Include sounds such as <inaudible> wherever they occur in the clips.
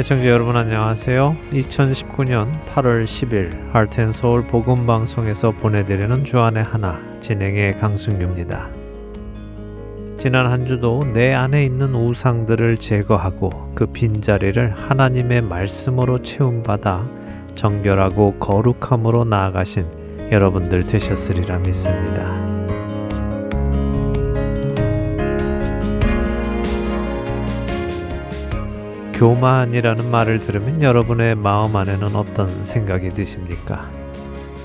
애청자 여러분 안녕하세요. 2019년 8월 10일 할텐서울 복음방송에서 보내드리는 주안의 하나 진행의 강승규입니다. 지난 한 주도 내 안에 있는 우상들을 제거하고 그 빈자리를 하나님의 말씀으로 채움받아 정결하고 거룩함으로 나아가신 여러분들 되셨으리라 믿습니다. 교만이라는 말을 들으면 여러분의 마음 안에는 어떤 생각이 드십니까?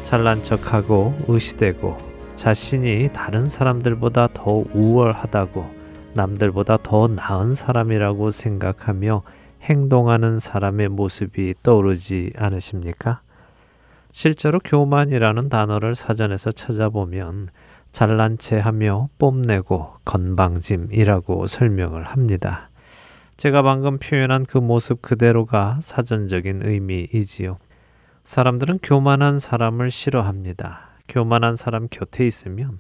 잘난 척하고 의시되고 자신이 다른 사람들보다 더 우월하다고 남들보다 더 나은 사람이라고 생각하며 행동하는 사람의 모습이 떠오르지 않으십니까? 실제로 교만이라는 단어를 사전에서 찾아보면 잘난 체 하며 뽐내고 건방짐이라고 설명을 합니다. 제가 방금 표현한 그 모습 그대로가 사전적인 의미이지요. 사람들은 교만한 사람을 싫어합니다. 교만한 사람 곁에 있으면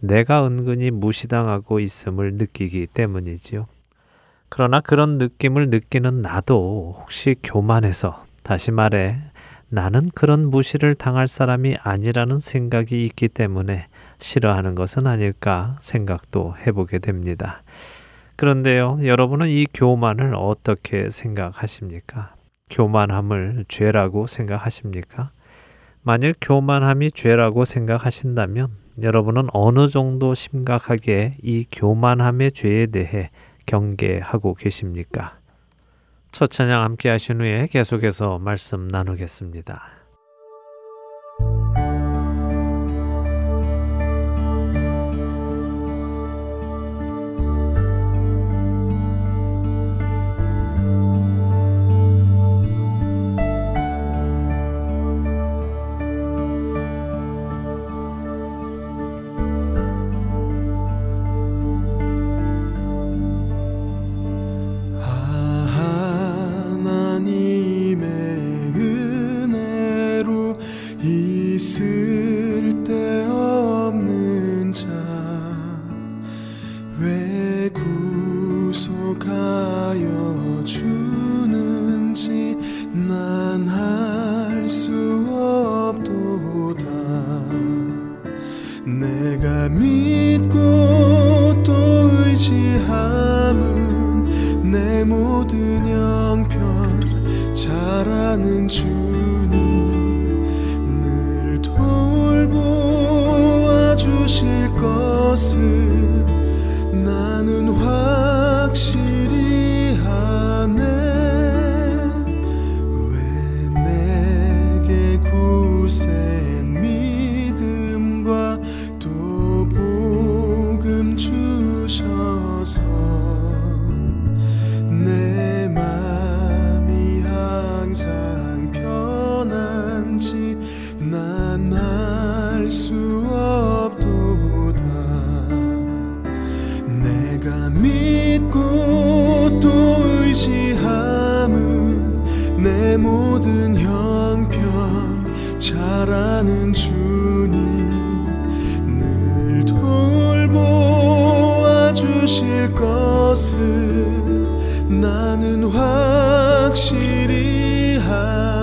내가 은근히 무시당하고 있음을 느끼기 때문이지요. 그러나 그런 느낌을 느끼는 나도 혹시 교만해서 다시 말해 나는 그런 무시를 당할 사람이 아니라는 생각이 있기 때문에 싫어하는 것은 아닐까 생각도 해보게 됩니다. 그런데요, 여러분은 이 교만을 어떻게 생각하십니까? 교만함을 죄라고 생각하십니까? 만일 교만함이 죄라고 생각하신다면 여러분은 어느 정도 심각하게 이 교만함의 죄에 대해 경계하고 계십니까? 첫 찬양 함께 하신 후에 계속해서 말씀 나누겠습니다. 나는 확실히 하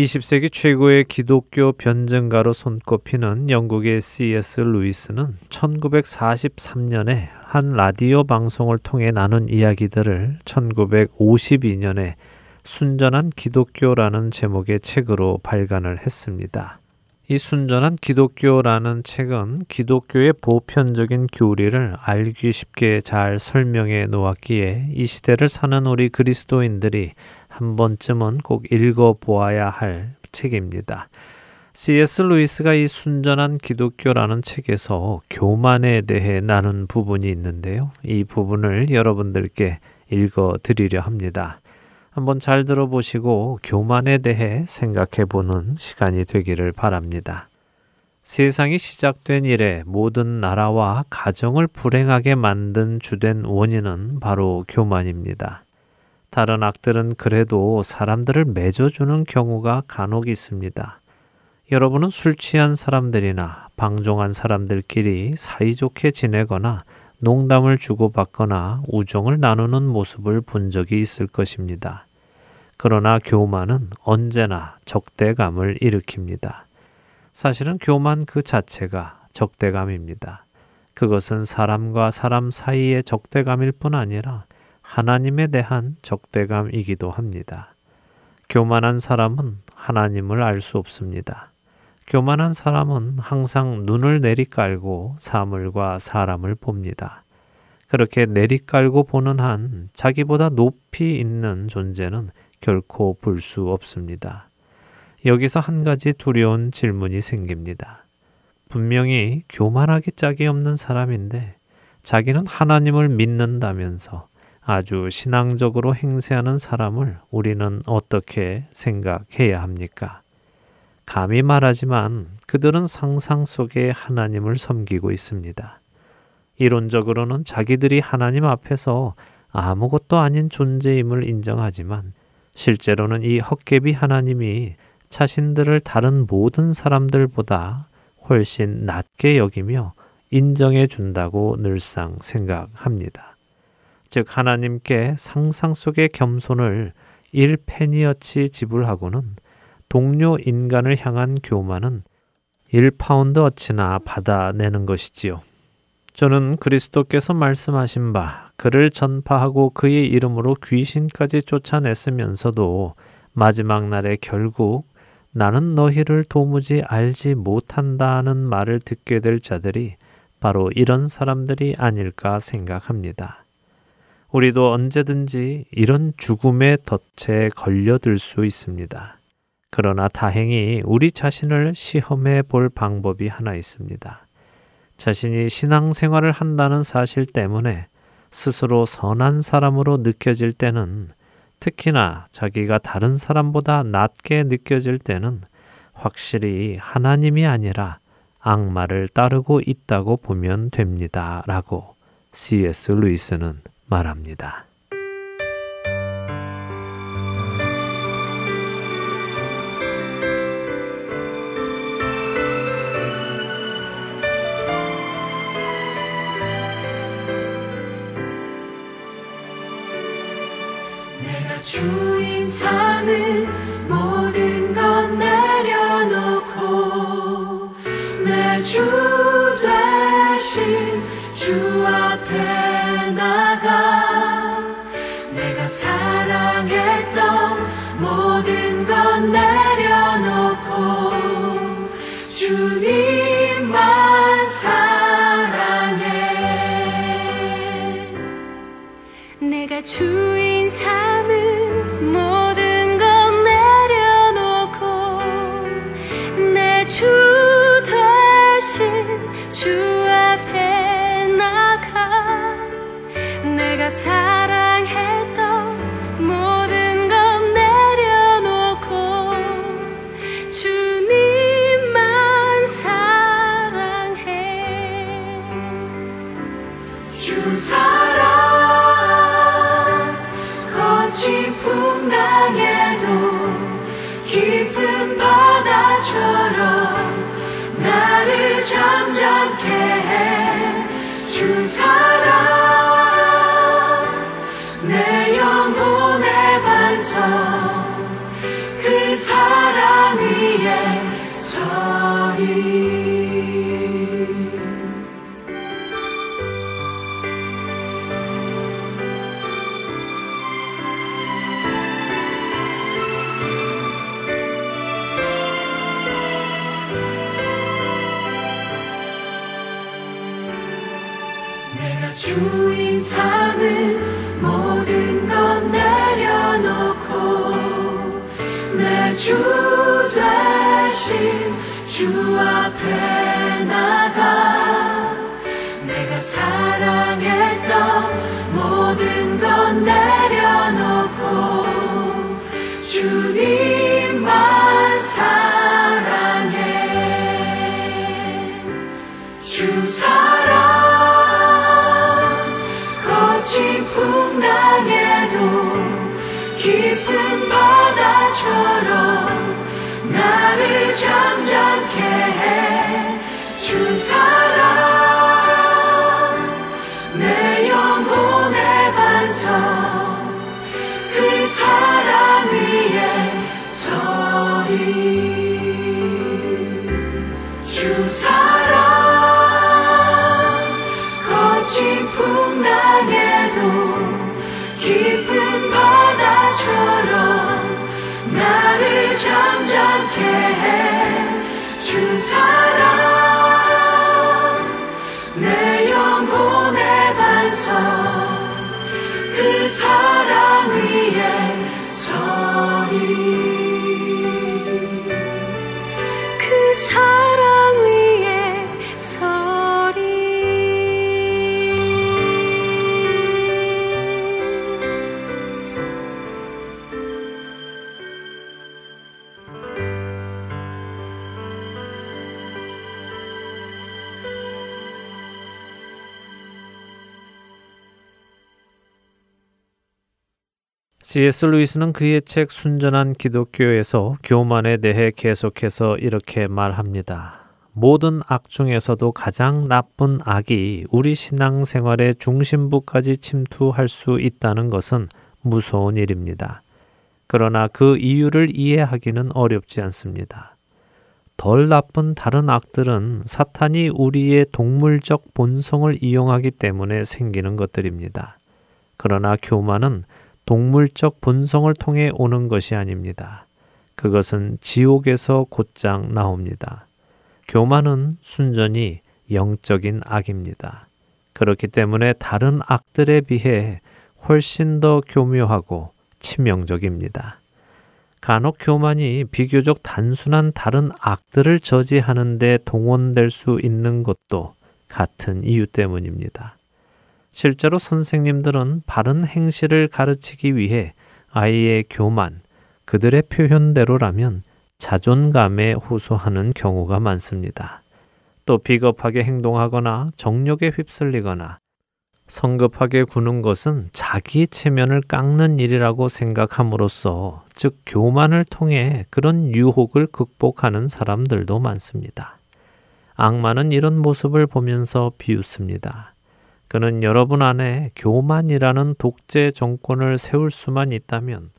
20세기 최고의 기독교 변증가로 손꼽히는 영국의 C.S. 루이스는 1943년에 한 라디오 방송을 통해 나눈 이야기들을 1952년에 순전한 기독교라는 제목의 책으로 발간을 했습니다. 이 순전한 기독교라는 책은 기독교의 보편적인 교리를 알기 쉽게 잘 설명해 놓았기에 이 시대를 사는 우리 그리스도인들이 한 번쯤은 꼭 읽어 보아야 할 책입니다. C.S. 루이스가 이 순전한 기독교라는 책에서 교만에 대해 나눈 부분이 있는데요. 이 부분을 여러분들께 읽어 드리려 합니다. 한번 잘 들어보시고 교만에 대해 생각해 보는 시간이 되기를 바랍니다. 세상이 시작된 이래 모든 나라와 가정을 불행하게 만든 주된 원인은 바로 교만입니다. 다른 악들은 그래도 사람들을 맺어주는 경우가 간혹 있습니다. 여러분은 술 취한 사람들이나 방종한 사람들끼리 사이좋게 지내거나 농담을 주고받거나 우정을 나누는 모습을 본 적이 있을 것입니다. 그러나 교만은 언제나 적대감을 일으킵니다. 사실은 교만 그 자체가 적대감입니다. 그것은 사람과 사람 사이의 적대감일 뿐 아니라 하나님에 대한 적대감이기도 합니다. 교만한 사람은 하나님을 알 수 없습니다. 교만한 사람은 항상 눈을 내리깔고 사물과 사람을 봅니다. 그렇게 내리깔고 보는 한 자기보다 높이 있는 존재는 결코 볼 수 없습니다. 여기서 한 가지 두려운 질문이 생깁니다. 분명히 교만하기 짝이 없는 사람인데 자기는 하나님을 믿는다면서 아주 신앙적으로 행세하는 사람을 우리는 어떻게 생각해야 합니까? 감히 말하지만 그들은 상상 속에 하나님을 섬기고 있습니다. 이론적으로는 자기들이 하나님 앞에서 아무것도 아닌 존재임을 인정하지만 실제로는 이 헛개비 하나님이 자신들을 다른 모든 사람들보다 훨씬 낮게 여기며 인정해 준다고 늘상 생각합니다. 즉 하나님께 상상 속의 겸손을 1페니어치 지불하고는 동료 인간을 향한 교만은 1파운드 어치나 받아내는 것이지요. 저는 그리스도께서 말씀하신 바 그를 전파하고 그의 이름으로 귀신까지 쫓아냈으면서도 마지막 날에 결국 나는 너희를 도무지 알지 못한다는 말을 듣게 될 자들이 바로 이런 사람들이 아닐까 생각합니다. 우리도 언제든지 이런 죽음의 덫에 걸려들 수 있습니다. 그러나 다행히 우리 자신을 시험해 볼 방법이 하나 있습니다. 자신이 신앙생활을 한다는 사실 때문에 스스로 선한 사람으로 느껴질 때는 특히나 자기가 다른 사람보다 낮게 느껴질 때는 확실히 하나님이 아니라 악마를 따르고 있다고 보면 됩니다. 라고 C.S. 루이스는 말합니다. 주인 삼은 모든 것 내려놓고 내 주 대신 주 앞에 나가 내가 사랑했던 모든 것 내려놓고 주님만 사랑해. 내가 주인 just how 주인 삶은 모든 것 내려놓고 내 주 대신 주 앞에 나가 내가 사랑했던 모든 것 내려놓고 주님만 사랑해. 주 사랑 나를 잠잠케 해. 주 사랑 그 위에 서리. 주 사랑. 함께해 주 사랑. C.S. 루이스는 그의 책 순전한 기독교에서 교만에 대해 계속해서 이렇게 말합니다. 모든 악 중에서도 가장 나쁜 악이 우리 신앙생활의 중심부까지 침투할 수 있다는 것은 무서운 일입니다. 그러나 그 이유를 이해하기는 어렵지 않습니다. 덜 나쁜 다른 악들은 사탄이 우리의 동물적 본성을 이용하기 때문에 생기는 것들입니다. 그러나 교만은 동물적 본성을 통해 오는 것이 아닙니다. 그것은 지옥에서 곧장 나옵니다. 교만은 순전히 영적인 악입니다. 그렇기 때문에 다른 악들에 비해 훨씬 더 교묘하고 치명적입니다. 간혹 교만이 비교적 단순한 다른 악들을 저지하는데 동원될 수 있는 것도 같은 이유 때문입니다. 실제로 선생님들은 바른 행실을 가르치기 위해 아이의 교만, 그들의 표현대로라면 자존감에 호소하는 경우가 많습니다. 또 비겁하게 행동하거나 정욕에 휩쓸리거나 성급하게 구는 것은 자기 체면을 깎는 일이라고 생각함으로써 즉 교만을 통해 그런 유혹을 극복하는 사람들도 많습니다. 악마는 이런 모습을 보면서 비웃습니다. 그는 여러분 안에 교만이라는 독재 정권을 세울 수만 있다면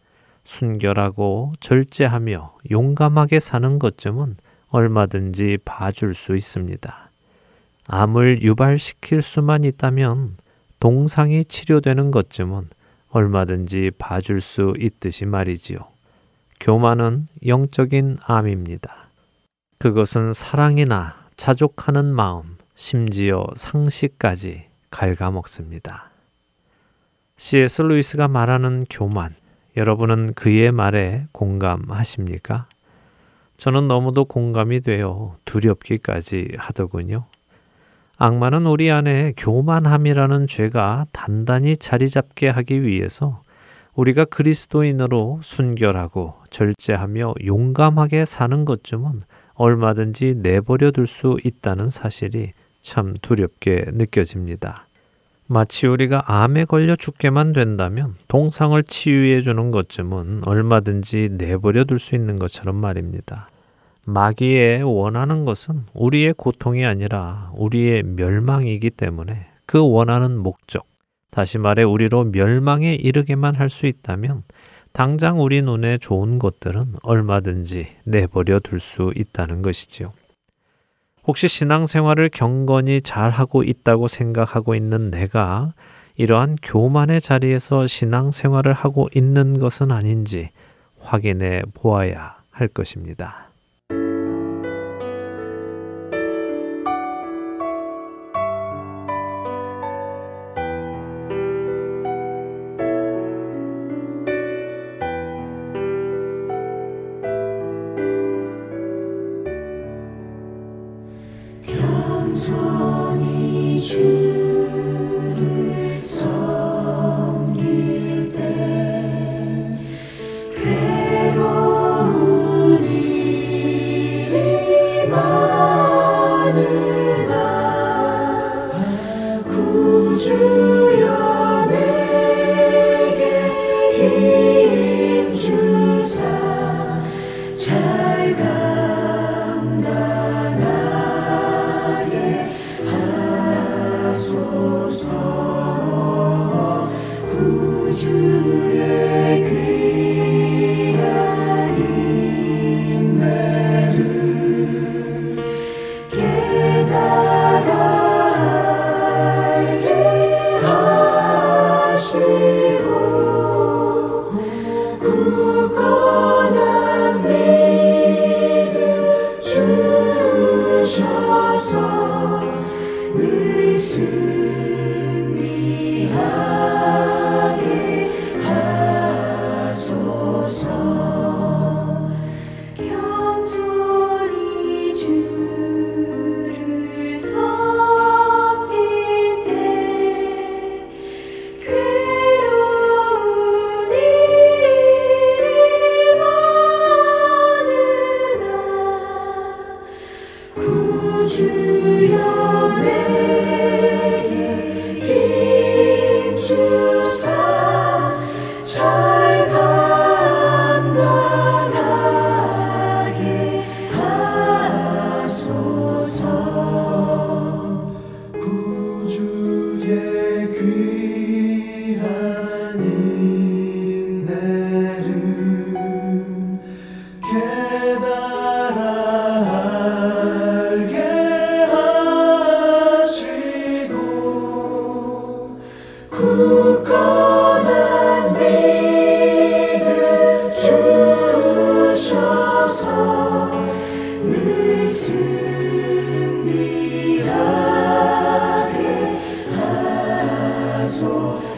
순결하고 절제하며 용감하게 사는 것쯤은 얼마든지 봐줄 수 있습니다. 암을 유발시킬 수만 있다면 동상이 치료되는 것쯤은 얼마든지 봐줄 수 있듯이 말이지요. 교만은 영적인 암입니다. 그것은 사랑이나 자족하는 마음, 심지어 상식까지 갉아먹습니다. C.S. 루이스가 말하는 교만, 여러분은 그의 말에 공감하십니까? 저는 너무도 공감이 되어 두렵기까지 하더군요. 악마는 우리 안에 교만함이라는 죄가 단단히 자리 잡게 하기 위해서 우리가 그리스도인으로 순결하고 절제하며 용감하게 사는 것쯤은 얼마든지 내버려 둘 수 있다는 사실이 참 두렵게 느껴집니다. 마치 우리가 암에 걸려 죽게만 된다면 동상을 치유해 주는 것쯤은 얼마든지 내버려 둘 수 있는 것처럼 말입니다. 마귀의 원하는 것은 우리의 고통이 아니라 우리의 멸망이기 때문에 그 원하는 목적, 다시 말해 우리로 멸망에 이르게만 할 수 있다면 당장 우리 눈에 좋은 것들은 얼마든지 내버려 둘 수 있다는 것이지요. 혹시 신앙생활을 경건히 잘 하고 있다고 생각하고 있는 내가 이러한 교만의 자리에서 신앙생활을 하고 있는 것은 아닌지 확인해 보아야 할 것입니다. true.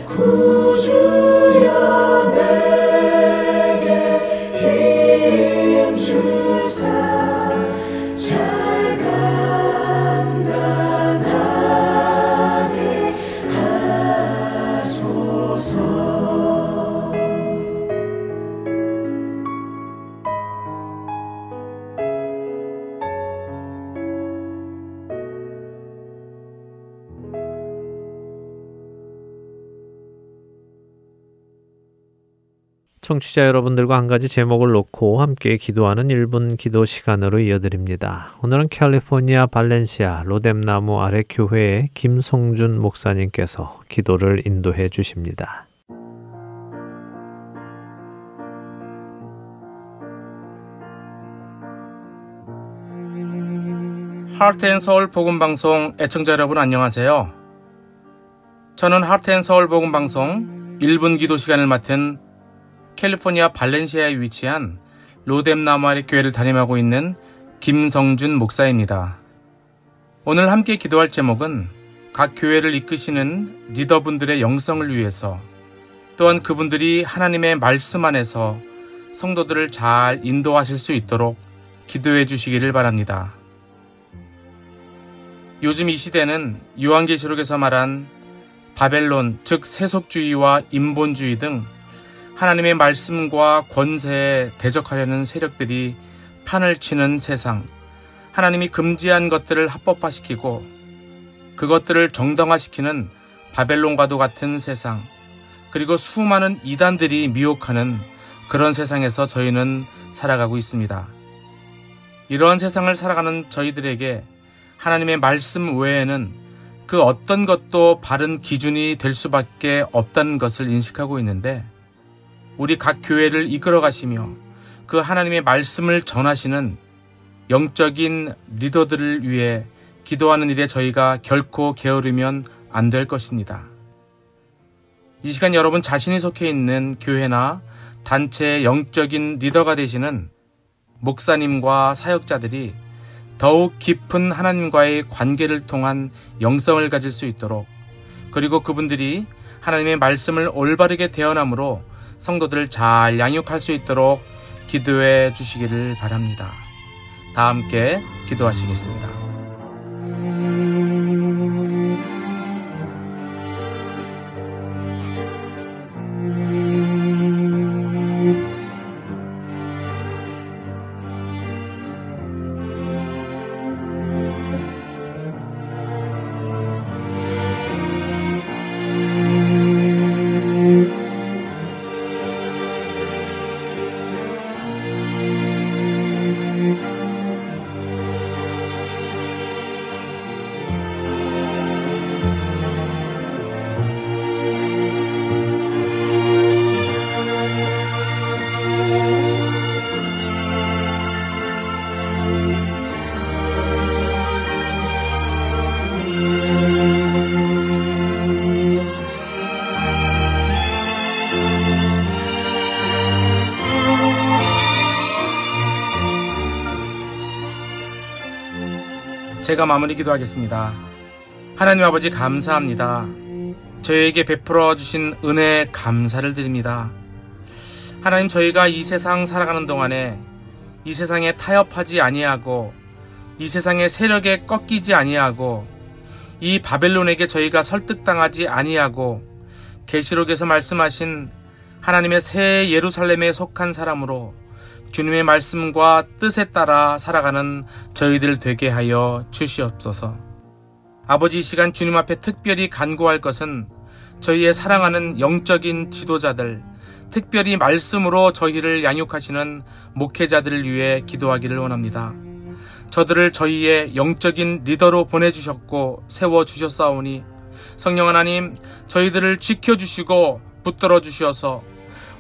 구주여 내게 힘 주사. 청취자 여러분들과 한 가지 제목을 놓고 함께 기도하는 1분 기도 시간으로 이어드립니다. 오늘은 캘리포니아 발렌시아 로뎀나무 아래 교회의 김송준 목사님께서 기도를 인도해 주십니다. 하트앤서울 복음방송 애청자 여러분 안녕하세요. 저는 하트앤서울 복음방송 1분 기도 시간을 맡은 캘리포니아 발렌시아에 위치한 로뎀나마리 교회를 담임하고 있는 김성준 목사입니다. 오늘 함께 기도할 제목은 각 교회를 이끄시는 리더분들의 영성을 위해서 또한 그분들이 하나님의 말씀 안에서 성도들을 잘 인도하실 수 있도록 기도해 주시기를 바랍니다. 요즘 이 시대는 요한계시록에서 말한 바벨론, 즉 세속주의와 인본주의 등 하나님의 말씀과 권세에 대적하려는 세력들이 판을 치는 세상, 하나님이 금지한 것들을 합법화시키고 그것들을 정당화시키는 바벨론과도 같은 세상, 그리고 수많은 이단들이 미혹하는 그런 세상에서 저희는 살아가고 있습니다. 이러한 세상을 살아가는 저희들에게 하나님의 말씀 외에는 그 어떤 것도 바른 기준이 될 수밖에 없다는 것을 인식하고 있는데 우리 각 교회를 이끌어 가시며 그 하나님의 말씀을 전하시는 영적인 리더들을 위해 기도하는 일에 저희가 결코 게으르면 안 될 것입니다. 이 시간 여러분 자신이 속해 있는 교회나 단체의 영적인 리더가 되시는 목사님과 사역자들이 더욱 깊은 하나님과의 관계를 통한 영성을 가질 수 있도록 그리고 그분들이 하나님의 말씀을 올바르게 대언함으로 성도들을 잘 양육할 수 있도록 기도해 주시기를 바랍니다. 다 함께 기도하시겠습니다. 제가 마무리 기도하겠습니다. 하나님 아버지 감사합니다. 저에게 베풀어 주신 은혜 감사를 드립니다. 하나님 저희가 이 세상 살아가는 동안에 이 세상에 타협하지 아니하고 이 세상의 세력에 꺾이지 아니하고 이 바벨론에게 저희가 설득당하지 아니하고 계시록에서 말씀하신 하나님의 새 예루살렘에 속한 사람으로 주님의 말씀과 뜻에 따라 살아가는 저희들 되게 하여 주시옵소서. 아버지 이 시간 주님 앞에 특별히 간구할 것은 저희의 사랑하는 영적인 지도자들, 특별히 말씀으로 저희를 양육하시는 목회자들을 위해 기도하기를 원합니다. 저들을 저희의 영적인 리더로 보내주셨고 세워주셨사오니 성령 하나님 저희들을 지켜주시고 붙들어 주시어서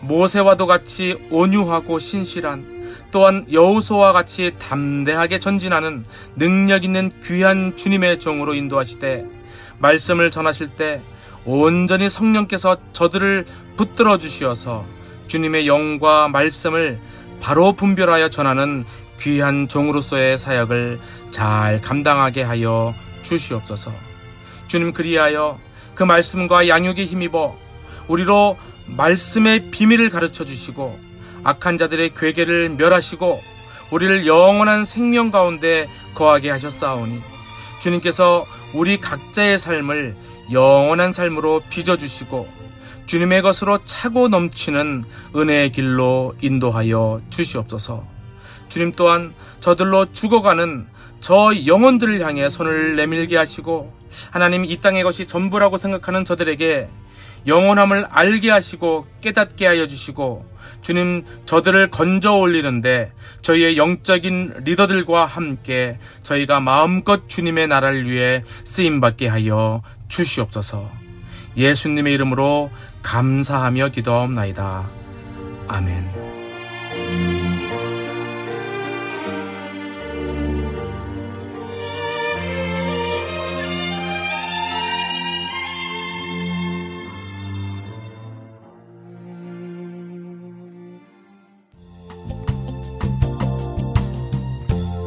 모세와도 같이 온유하고 신실한 또한 여우소와 같이 담대하게 전진하는 능력 있는 귀한 주님의 종으로 인도하시되 말씀을 전하실 때 온전히 성령께서 저들을 붙들어 주시어서 주님의 영과 말씀을 바로 분별하여 전하는 귀한 종으로서의 사역을 잘 감당하게 하여 주시옵소서. 주님 그리하여 그 말씀과 양육에 힘입어 우리로 말씀의 비밀을 가르쳐 주시고 악한 자들의 괴계를 멸하시고 우리를 영원한 생명 가운데 거하게 하셨사오니 주님께서 우리 각자의 삶을 영원한 삶으로 빚어 주시고 주님의 것으로 차고 넘치는 은혜의 길로 인도하여 주시옵소서. 주님 또한 저들로 죽어가는 저 영혼들을 향해 손을 내밀게 하시고 하나님 이 땅의 것이 전부라고 생각하는 저들에게 영원함을 알게 하시고 깨닫게 하여 주시고 주님 저들을 건져 올리는데 저희의 영적인 리더들과 함께 저희가 마음껏 주님의 나라를 위해 쓰임 받게 하여 주시옵소서. 예수님의 이름으로 감사하며 기도하옵나이다. 아멘.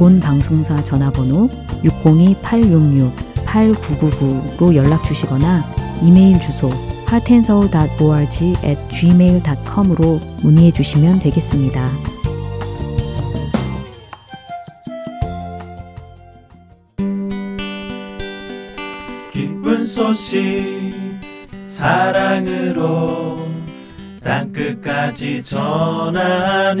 본 방송사 전화번호 602-866-8999로 연락 주시거나 이메일 주소 heartandsoul.org at gmail.com으로 문의해 주시면 되겠습니다. 기 기쁜 소식 사랑으로 땅끝까지 전하는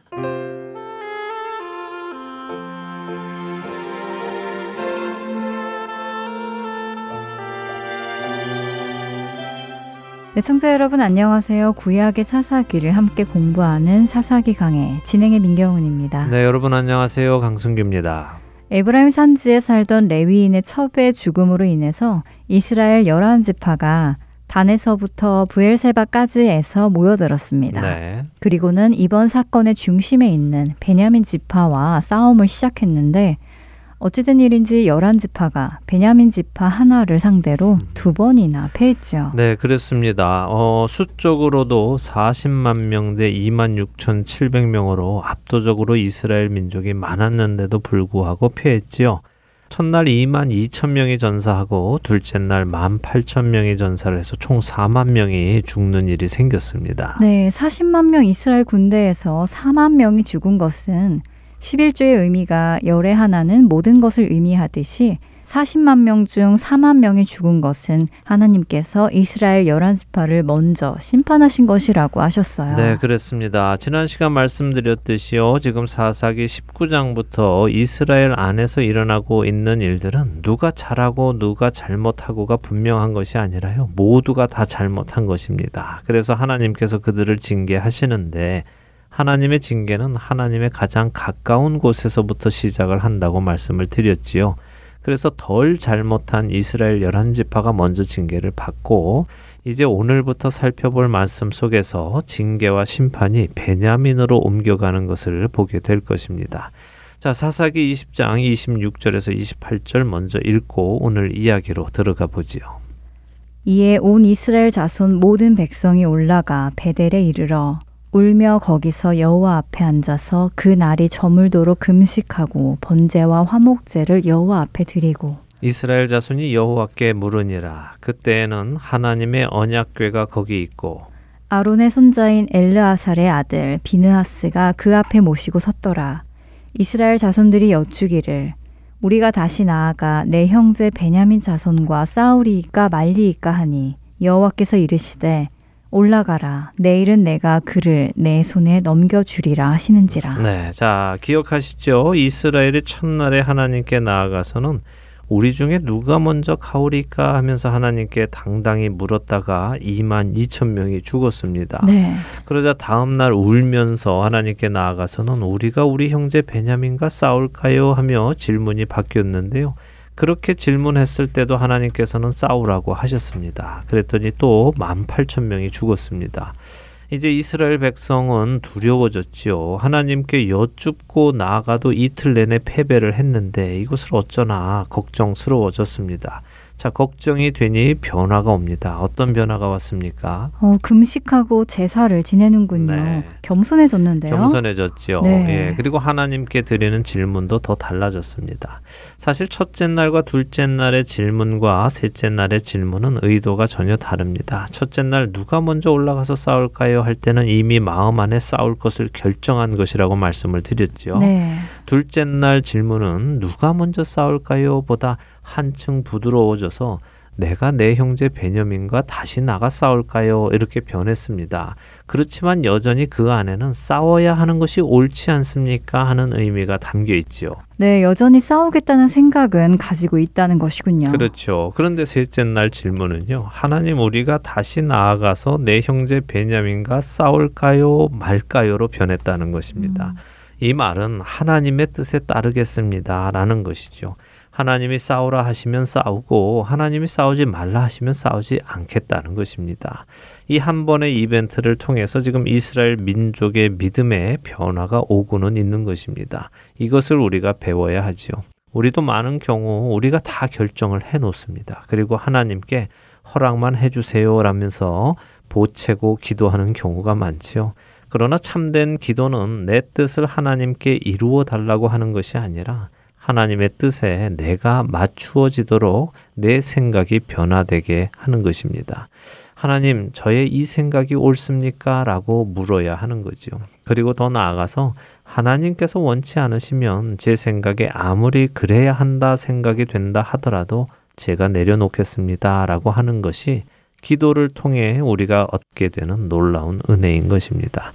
네, 청자 여러분 안녕하세요. 구약의 사사기를 함께 공부하는 사사기 강해 진행의 민경훈입니다. 네, 여러분 안녕하세요. 강승규입니다. 에브라임 산지에 살던 레위인의 첩의 죽음으로 인해서 이스라엘 열한 지파가 단에서부터 부엘세바까지에서 모여들었습니다. 네. 그리고는 이번 사건의 중심에 있는 베냐민 지파와 싸움을 시작했는데 어찌된 일인지 열한 지파가 베냐민 지파 하나를 상대로 두 번이나 패했죠. 네, 그렇습니다. 어, 수적으로도 40만 명 대 2만 6,700명으로 압도적으로 이스라엘 민족이 많았는데도 불구하고 패했지요. 첫날 2만 2천 명이 전사하고 둘째 날 1만 8천 명이 전사를 해서 총 4만 명이 죽는 일이 생겼습니다. 네, 40만 명 이스라엘 군대에서 4만 명이 죽은 것은 11조의 의미가 열의 하나는 모든 것을 의미하듯이 40만 명 중 4만 명이 죽은 것은 하나님께서 이스라엘 열한 지파를 먼저 심판하신 것이라고 하셨어요. 네, 그렇습니다. 지난 시간 말씀드렸듯이요. 지금 사사기 19장부터 이스라엘 안에서 일어나고 있는 일들은 누가 잘하고 누가 잘못하고가 분명한 것이 아니라요. 모두가 다 잘못한 것입니다. 그래서 하나님께서 그들을 징계하시는데 하나님의 징계는 하나님의 가장 가까운 곳에서부터 시작을 한다고 말씀을 드렸지요. 그래서 덜 잘못한 이스라엘 열한 지파가 먼저 징계를 받고 이제 오늘부터 살펴볼 말씀 속에서 징계와 심판이 베냐민으로 옮겨가는 것을 보게 될 것입니다. 자, 사사기 20장 26절에서 28절 먼저 읽고 오늘 이야기로 들어가 보지요. 이에 온 이스라엘 자손 모든 백성이 올라가 베델에 이르러 울며 거기서 여호와 앞에 앉아서 그 날이 저물도록 금식하고 번제와 화목제를 여호와 앞에 드리고 이스라엘 자손이 여호와께 물으니라. 그때에는 하나님의 언약궤가 거기 있고 아론의 손자인 엘르아살의 아들 비느하스가 그 앞에 모시고 섰더라. 이스라엘 자손들이 여쭈기를 우리가 다시 나아가 내 형제 베냐민 자손과 싸우리이까 말리이까 하니 여호와께서 이르시되 올라가라. 내일은 내가 그를 내 손에 넘겨주리라 하시는지라. 네, 자 기억하시죠? 이스라엘이 첫날에 하나님께 나아가서는 우리 중에 누가 먼저 가오리까 하면서 하나님께 당당히 물었다가 2만 2천 명이 죽었습니다. 네. 그러자 다음 날 울면서 하나님께 나아가서는 우리가 우리 형제 베냐민과 싸울까요 하며 질문이 바뀌었는데요. 그렇게 질문했을 때도 하나님께서는 싸우라고 하셨습니다. 그랬더니 또 18,000명이 죽었습니다. 이제 이스라엘 백성은 두려워졌지요. 하나님께 여쭙고 나아가도 이틀 내내 패배를 했는데 이것을 어쩌나 걱정스러워졌습니다. 자, 걱정이 되니 변화가 옵니다. 어떤 변화가 왔습니까? 어, 금식하고 제사를 지내는군요. 네. 겸손해졌는데요. 겸손해졌죠. 네. 예, 그리고 하나님께 드리는 질문도 더 달라졌습니다. 사실 첫째 날과 둘째 날의 질문과 셋째 날의 질문은 의도가 전혀 다릅니다. 첫째 날 누가 먼저 올라가서 싸울까요? 할 때는 이미 마음 안에 싸울 것을 결정한 것이라고 말씀을 드렸죠. 네. 둘째 날 질문은 누가 먼저 싸울까요? 보다 한층 부드러워져서 내가 내 형제 베냐민과 다시 나가 싸울까요? 이렇게 변했습니다. 그렇지만 여전히 그 안에는 싸워야 하는 것이 옳지 않습니까? 하는 의미가 담겨 있지요. 네, 여전히 싸우겠다는 생각은 가지고 있다는 것이군요. 그렇죠. 그런데 셋째 날 질문은요. 하나님 우리가 다시 나아가서 내 형제 베냐민과 싸울까요? 말까요?로 변했다는 것입니다. 음. 이 말은 하나님의 뜻에 따르겠습니다라는 것이죠. 하나님이 싸우라 하시면 싸우고 하나님이 싸우지 말라 하시면 싸우지 않겠다는 것입니다. 이 한 번의 이벤트를 통해서 지금 이스라엘 민족의 믿음의 변화가 오고는 있는 것입니다. 이것을 우리가 배워야 하지요. 우리도 많은 경우 우리가 다 결정을 해 놓습니다. 그리고 하나님께 허락만 해 주세요라면서 보채고 기도하는 경우가 많지요. 그러나 참된 기도는 내 뜻을 하나님께 이루어 달라고 하는 것이 아니라 하나님의 뜻에 내가 맞추어지도록 내 생각이 변화되게 하는 것입니다. 하나님, 저의 이 생각이 옳습니까? 라고 물어야 하는 거죠. 그리고 더 나아가서 하나님께서 원치 않으시면 제 생각에 아무리 그래야 한다 생각이 된다 하더라도 제가 내려놓겠습니다. 라고 하는 것이 기도를 통해 우리가 얻게 되는 놀라운 은혜인 것입니다.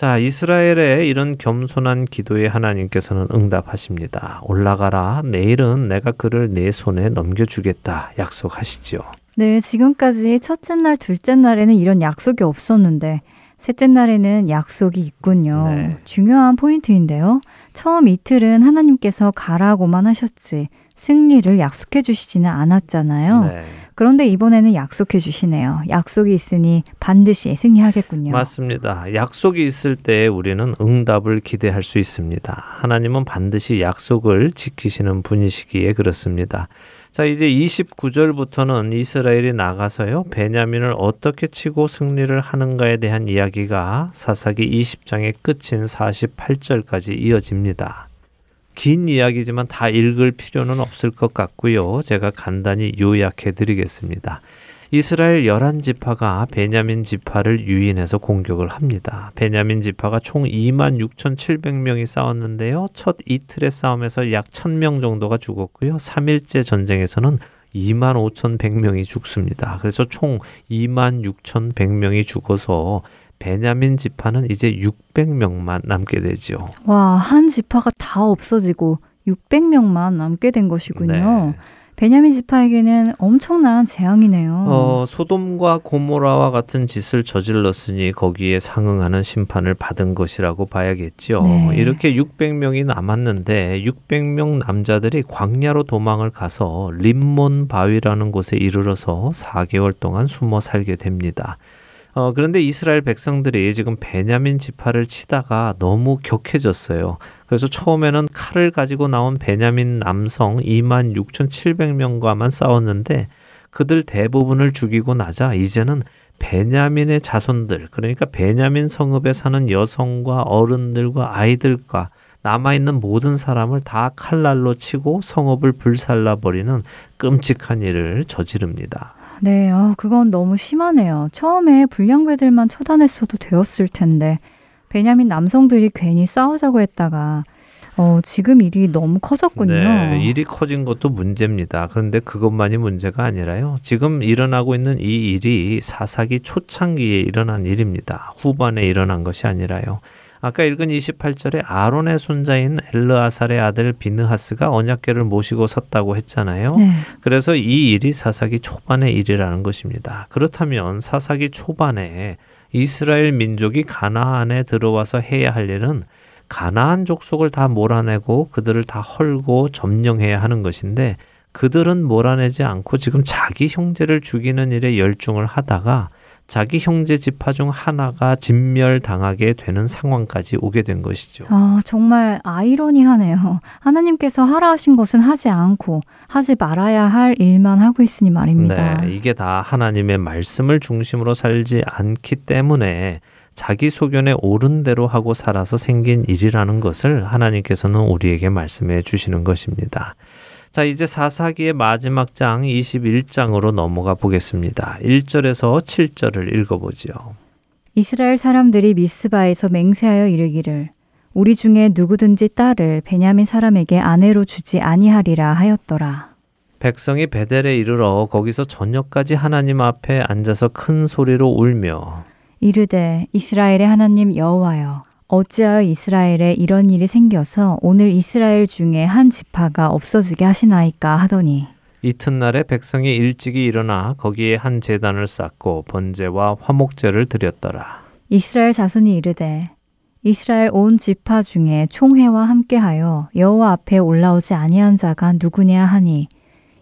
자, 이스라엘의 이런 겸손한 기도에 하나님께서는 응답하십니다. 올라가라. 내일은 내가 그를 내 손에 넘겨주겠다. 약속하시지요. 네, 지금까지 첫째 날, 둘째 날에는 이런 약속이 없었는데 셋째 날에는 약속이 있군요. 네. 중요한 포인트인데요. 처음 이틀은 하나님께서 가라고만 하셨지 승리를 약속해 주시지는 않았잖아요. 네. 그런데 이번에는 약속해 주시네요. 약속이 있으니 반드시 승리하겠군요. 맞습니다. 약속이 있을 때 우리는 응답을 기대할 수 있습니다. 하나님은 반드시 약속을 지키시는 분이시기에 그렇습니다. 자, 이제 29절부터는 이스라엘이 나가서요, 베냐민을 어떻게 치고 승리를 하는가에 대한 이야기가 사사기 20장의 끝인 48절까지 이어집니다. 긴 이야기지만 다 읽을 필요는 없을 것 같고요. 제가 간단히 요약해 드리겠습니다. 이스라엘 열한 지파가 베냐민 지파를 유인해서 공격을 합니다. 베냐민 지파가 총 2만 6,700명이 싸웠는데요. 첫 이틀의 싸움에서 약 1,000명 정도가 죽었고요. 3일째 전쟁에서는 2만 5,100명이 죽습니다. 그래서 총 2만 6,100명이 죽어서 베냐민 지파는 이제 600명만 남게 되죠. 와, 한 지파가 다 없어지고 600명만 남게 된 것이군요. 네. 베냐민 지파에게는 엄청난 재앙이네요. 어, 소돔과 고모라와 같은 짓을 저질렀으니 거기에 상응하는 심판을 받은 것이라고 봐야겠죠. 네. 이렇게 600명이 남았는데 600명 남자들이 광야로 도망을 가서 림몬 바위라는 곳에 이르러서 4개월 동안 숨어 살게 됩니다. 어, 그런데 이스라엘 백성들이 지금 베냐민 지파를 치다가 너무 격해졌어요. 그래서 처음에는 칼을 가지고 나온 베냐민 남성 2만 6,700명과만 싸웠는데 그들 대부분을 죽이고 나자 이제는 베냐민의 자손들, 그러니까 베냐민 성읍에 사는 여성과 어른들과 아이들과 남아있는 모든 사람을 다 칼날로 치고 성읍을 불살라버리는 끔찍한 일을 저지릅니다. 네, 아, 그건 너무 심하네요. 처음에 불량배들만 처단했어도 되었을 텐데 베냐민 남성들이 괜히 싸우자고 했다가 어, 지금 일이 너무 커졌군요. 네, 일이 커진 것도 문제입니다. 그런데 그것만이 문제가 아니라요. 지금 일어나고 있는 이 일이 사사기 초창기에 일어난 일입니다. 후반에 일어난 것이 아니라요. 아까 읽은 28절에 아론의 손자인 엘르아살의 아들 비느하스가 언약궤를 모시고 섰다고 했잖아요. 네. 그래서 이 일이 사사기 초반의 일이라는 것입니다. 그렇다면 사사기 초반에 이스라엘 민족이 가나안에 들어와서 해야 할 일은 가나안 족속을 다 몰아내고 그들을 다 헐고 점령해야 하는 것인데 그들은 몰아내지 않고 지금 자기 형제를 죽이는 일에 열중을 하다가 자기 형제 지파 중 하나가 진멸당하게 되는 상황까지 오게 된 것이죠. 아, 정말 아이러니하네요. 하나님께서 하라 하신 것은 하지 않고 하지 말아야 할 일만 하고 있으니 말입니다. 네, 이게 다 하나님의 말씀을 중심으로 살지 않기 때문에 자기 소견에 옳은 대로 하고 살아서 생긴 일이라는 것을 하나님께서는 우리에게 말씀해 주시는 것입니다. 자, 이제 사사기의 마지막 장 21장으로 넘어가 보겠습니다. 1절에서 7절을 읽어보죠. 이스라엘 사람들이 미스바에서 맹세하여 이르기를 우리 중에 누구든지 딸을 베냐민 사람에게 아내로 주지 아니하리라 하였더라. 백성이 베델에 이르러 거기서 저녁까지 하나님 앞에 앉아서 큰 소리로 울며 이르되 이스라엘의 하나님 여호와여 어찌하여 이스라엘에 이런 일이 생겨서 오늘 이스라엘 중에 한 지파가 없어지게 하시나이까 하더니 이튿날에 백성이 일찍이 일어나 거기에 한 제단을 쌓고 번제와 화목제를 드렸더라. 이스라엘 자손이 이르되 이스라엘 온 지파 중에 총회와 함께하여 여호와 앞에 올라오지 아니한 자가 누구냐 하니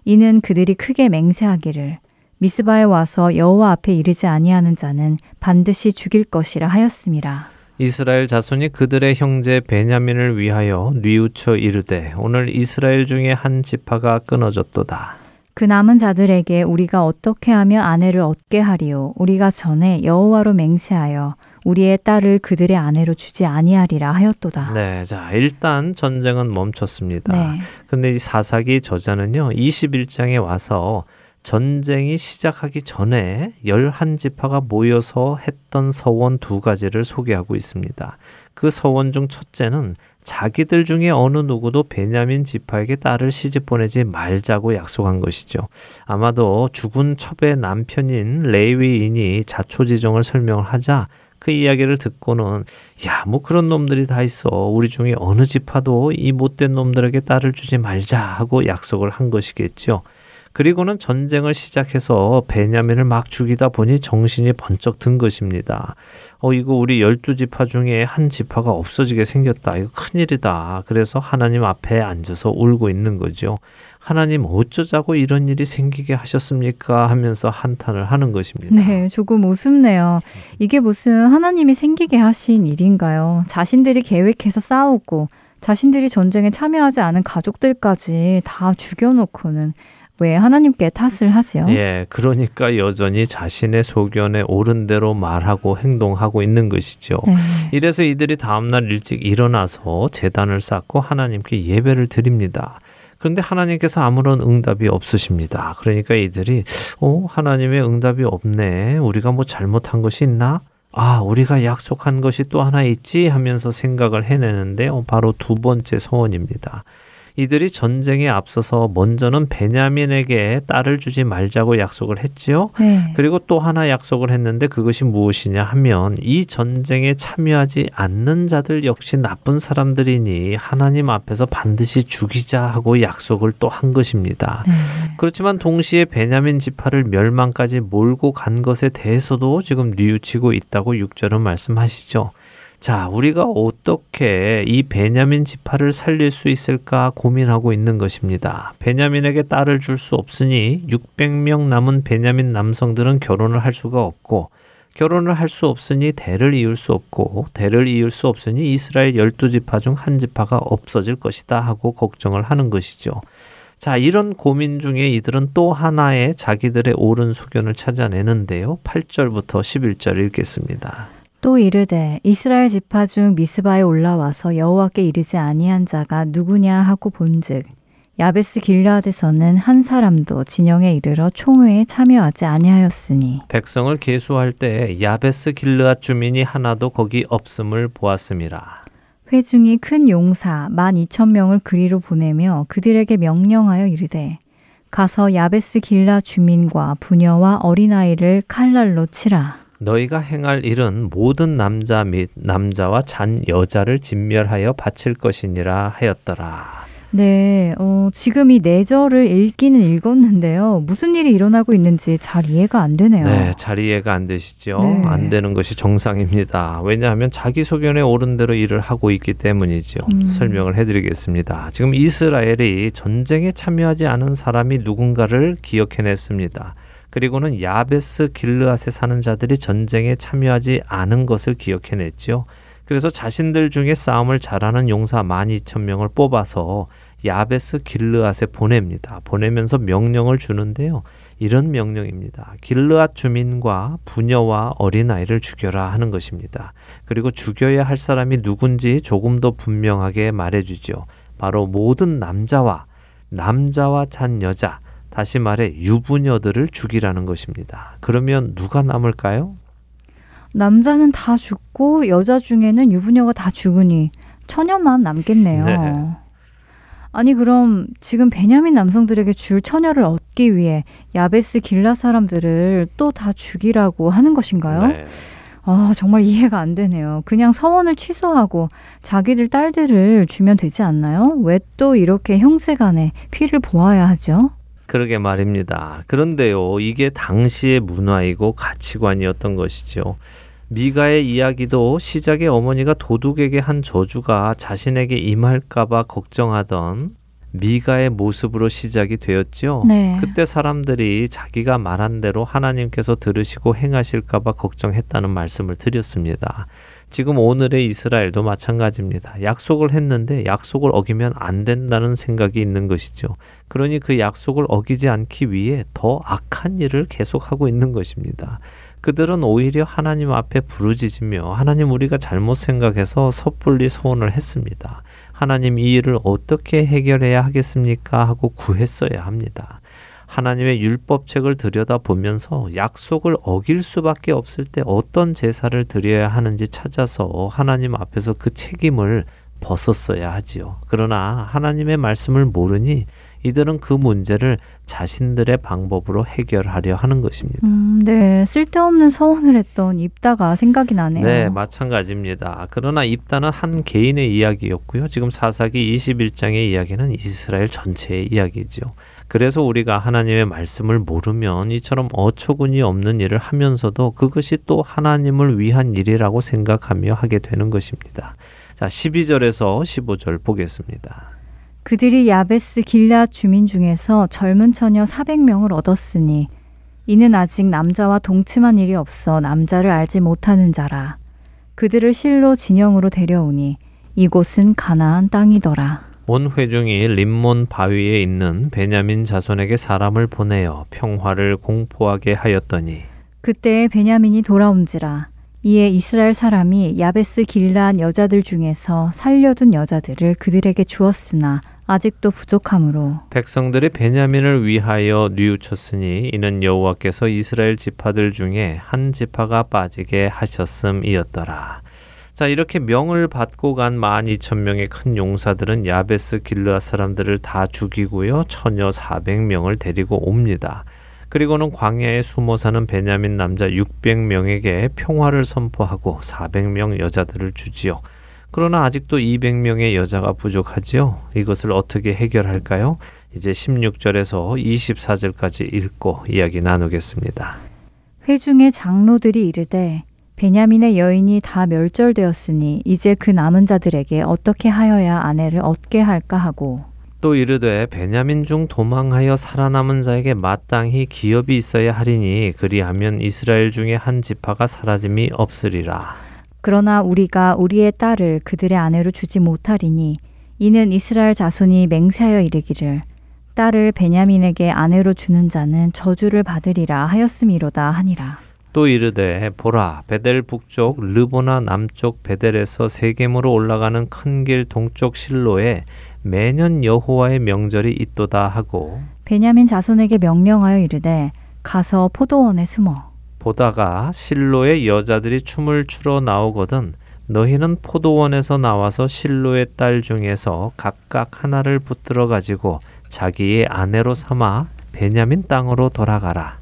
이는 그들이 크게 맹세하기를 미스바에 와서 여호와 앞에 이르지 아니하는 자는 반드시 죽일 것이라 하였음이라. 이스라엘 자손이 그들의 형제 베냐민을 위하여 뉘우쳐 이르되 오늘 이스라엘 중에 한 지파가 끊어졌도다. 그 남은 자들에게 우리가 어떻게 하며 아내를 얻게 하리요 우리가 전에 여호와로 맹세하여 우리의 딸을 그들의 아내로 주지 아니하리라 하였도다. 네, 자 일단 전쟁은 멈췄습니다. 네. 근데 이 사사기 저자는요 21장에 와서 전쟁이 시작하기 전에 열한 지파가 모여서 했던 서원 두 가지를 소개하고 있습니다. 그 서원 중 첫째는 자기들 중에 어느 누구도 베냐민 지파에게 딸을 시집 보내지 말자고 약속한 것이죠. 아마도 죽은 첩의 남편인 레위인이 자초지종을 설명을 하자 그 이야기를 듣고는 야 뭐 그런 놈들이 다 있어 우리 중에 어느 지파도 이 못된 놈들에게 딸을 주지 말자 하고 약속을 한 것이겠죠. 그리고는 전쟁을 시작해서 베냐민을 막 죽이다 보니 정신이 번쩍 든 것입니다. 어, 이거 우리 열두 지파 중에 한 지파가 없어지게 생겼다. 이거 큰일이다. 그래서 하나님 앞에 앉아서 울고 있는 거죠. 하나님 어쩌자고 이런 일이 생기게 하셨습니까? 하면서 한탄을 하는 것입니다. 네, 조금 우습네요. 이게 무슨 하나님이 생기게 하신 일인가요? 자신들이 계획해서 싸우고 자신들이 전쟁에 참여하지 않은 가족들까지 다 죽여놓고는 왜 하나님께 탓을 하지요? 예, 그러니까 여전히 자신의 소견에 옳은 대로 말하고 행동하고 있는 것이죠. 네. 이래서 이들이 다음날 일찍 일어나서 재단을 쌓고 하나님께 예배를 드립니다. 그런데 하나님께서 아무런 응답이 없으십니다. 그러니까 이들이 어 하나님의 응답이 없네. 우리가 뭐 잘못한 것이 있나? 아, 우리가 약속한 것이 또 하나 있지 하면서 생각을 해내는데 어, 바로 두 번째 소원입니다. 이들이 전쟁에 앞서서 먼저는 베냐민에게 딸을 주지 말자고 약속을 했지요. 네. 그리고 또 하나 약속을 했는데 그것이 무엇이냐 하면 이 전쟁에 참여하지 않는 자들 역시 나쁜 사람들이니 하나님 앞에서 반드시 죽이자 하고 약속을 또 한 것입니다. 네. 그렇지만 동시에 베냐민 지파를 멸망까지 몰고 간 것에 대해서도 지금 뉘우치고 있다고 6절은 말씀하시죠. 자, 우리가 어떻게 이 베냐민 지파를 살릴 수 있을까 고민하고 있는 것입니다. 베냐민에게 딸을 줄 수 없으니 600명 남은 베냐민 남성들은 결혼을 할 수가 없고 결혼을 할 수 없으니 대를 이을 수 없고 대를 이을 수 없으니 이스라엘 12지파 중 한 지파가 없어질 것이다 하고 걱정을 하는 것이죠. 자, 이런 고민 중에 이들은 또 하나의 자기들의 옳은 소견을 찾아내는데요. 8절부터 11절 읽겠습니다. 또 이르되 이스라엘 지파 중 미스바에 올라와서 여호와께 이르지 아니한 자가 누구냐 하고 본즉 야베스 길라앗에서는 한 사람도 진영에 이르러 총회에 참여하지 아니하였으니 백성을 계수할 때 야베스 길르앗 주민이 하나도 거기 없음을 보았음이라. 회중이 큰 용사 만 이천 명을 그리로 보내며 그들에게 명령하여 이르되 가서 야베스 길라 주민과 부녀와 어린아이를 칼날로 치라 너희가 행할 일은 모든 남자 및 남자와 잔 여자를 진멸하여 바칠 것이니라 하였더라. 네, 어, 지금 이 내절을 읽기는 읽었는데요. 무슨 일이 일어나고 있는지 잘 이해가 안 되네요. 네, 잘 이해가 안 되시죠? 네. 안 되는 것이 정상입니다. 왜냐하면 자기 소견에 옳은 대로 일을 하고 있기 때문이죠. 음. 설명을 해드리겠습니다. 지금 이스라엘이 전쟁에 참여하지 않은 사람이 누군가를 기억해냈습니다. 그리고는 야베스 길르앗에 사는 자들이 전쟁에 참여하지 않은 것을 기억해냈죠. 그래서 자신들 중에 싸움을 잘하는 용사 12,000명을 뽑아서 야베스 길르앗에 보냅니다. 보내면서 명령을 주는데요. 이런 명령입니다. 길르앗 주민과 부녀와 어린아이를 죽여라 하는 것입니다. 그리고 죽여야 할 사람이 누군지 조금 더 분명하게 말해주죠. 바로 모든 남자와 남자와 잔 여자, 다시 말해 유부녀들을 죽이라는 것입니다. 그러면 누가 남을까요? 남자는 다 죽고 여자 중에는 유부녀가 다 죽으니 처녀만 남겠네요. 네. 아니 그럼 지금 베냐민 남성들에게 줄 처녀를 얻기 위해 야베스 길라 사람들을 또 다 죽이라고 하는 것인가요? 네. 아 정말 이해가 안 되네요. 그냥 서원을 취소하고 자기들 딸들을 주면 되지 않나요? 왜 또 이렇게 형제 간에 피를 보아야 하죠? 그러게 말입니다. 그런데요, 이게 당시의 문화이고 가치관이었던 것이죠. 미가의 이야기도 시작에 어머니가 도둑에게 한 저주가 자신에게 임할까봐 걱정하던 미가의 모습으로 시작이 되었죠. 네. 그때 사람들이 자기가 말한 대로 하나님께서 들으시고 행하실까봐 걱정했다는 말씀을 드렸습니다. 지금 오늘의 이스라엘도 마찬가지입니다. 약속을 했는데 약속을 어기면 안 된다는 생각이 있는 것이죠. 그러니 그 약속을 어기지 않기 위해 더 악한 일을 계속하고 있는 것입니다. 그들은 오히려 하나님 앞에 부르짖으며 하나님 우리가 잘못 생각해서 섣불리 소원을 했습니다. 하나님 이 일을 어떻게 해결해야 하겠습니까? 하고 구했어야 합니다. 하나님의 율법책을 들여다보면서 약속을 어길 수밖에 없을 때 어떤 제사를 드려야 하는지 찾아서 하나님 앞에서 그 책임을 벗었어야 하지요. 그러나 하나님의 말씀을 모르니 이들은 그 문제를 자신들의 방법으로 해결하려 하는 것입니다. 음, 네. 쓸데없는 서원을 했던 입다가 생각이 나네요. 네, 마찬가지입니다. 그러나 입다는 한 개인의 이야기였고요. 지금 사사기 21장의 이야기는 이스라엘 전체의 이야기지요. 그래서 우리가 하나님의 말씀을 모르면 이처럼 어처구니 없는 일을 하면서도 그것이 또 하나님을 위한 일이라고 생각하며 하게 되는 것입니다. 자, 12절에서 15절 보겠습니다. 그들이 야베스 길라 주민 중에서 젊은 처녀 400명을 얻었으니 이는 아직 남자와 동침한 일이 없어 남자를 알지 못하는 자라. 그들을 실로 진영으로 데려오니 이곳은 가나안 땅이더라. 온 회중이 림몬 바위에 있는 베냐민 자손에게 사람을 보내어 평화를 공포하게 하였더니 그때 베냐민이 돌아온지라 이에 이스라엘 사람이 야베스 길란 여자들 중에서 살려둔 여자들을 그들에게 주었으나 아직도 부족하므로 백성들이 베냐민을 위하여 뉘우쳤으니 이는 여호와께서 이스라엘 지파들 중에 한 지파가 빠지게 하셨음이었더라. 자 이렇게 명을 받고 간 12,000명의 큰 용사들은 야베스 길르아 사람들을 다 죽이고요. 처녀 400명을 데리고 옵니다. 그리고는 광야에 숨어 사는 베냐민 남자 600명에게 평화를 선포하고 400명 여자들을 주지요. 그러나 아직도 200명의 여자가 부족하지요. 이것을 어떻게 해결할까요? 이제 16절에서 24절까지 읽고 이야기 나누겠습니다. 회중의 장로들이 이르되 베냐민의 여인이 다 멸절되었으니 이제 그 남은 자들에게 어떻게 하여야 아내를 얻게 할까 하고 또 이르되 베냐민 중 도망하여 살아남은 자에게 마땅히 기업이 있어야 하리니 그리하면 이스라엘 중에 한 지파가 사라짐이 없으리라. 그러나 우리가 우리의 딸을 그들의 아내로 주지 못하리니 이는 이스라엘 자손이 맹세하여 이르기를 딸을 베냐민에게 아내로 주는 자는 저주를 받으리라 하였음이로다 하니라. 또 이르되 보라 베델 북쪽 르보나 남쪽 베델에서 세겜으로 올라가는 큰 길 동쪽 실로에 매년 여호와의 명절이 있도다 하고 베냐민 자손에게 명령하여 이르되 가서 포도원에 숨어 보다가 실로의 여자들이 춤을 추러 나오거든 너희는 포도원에서 나와서 실로의 딸 중에서 각각 하나를 붙들어 가지고 자기의 아내로 삼아 베냐민 땅으로 돌아가라.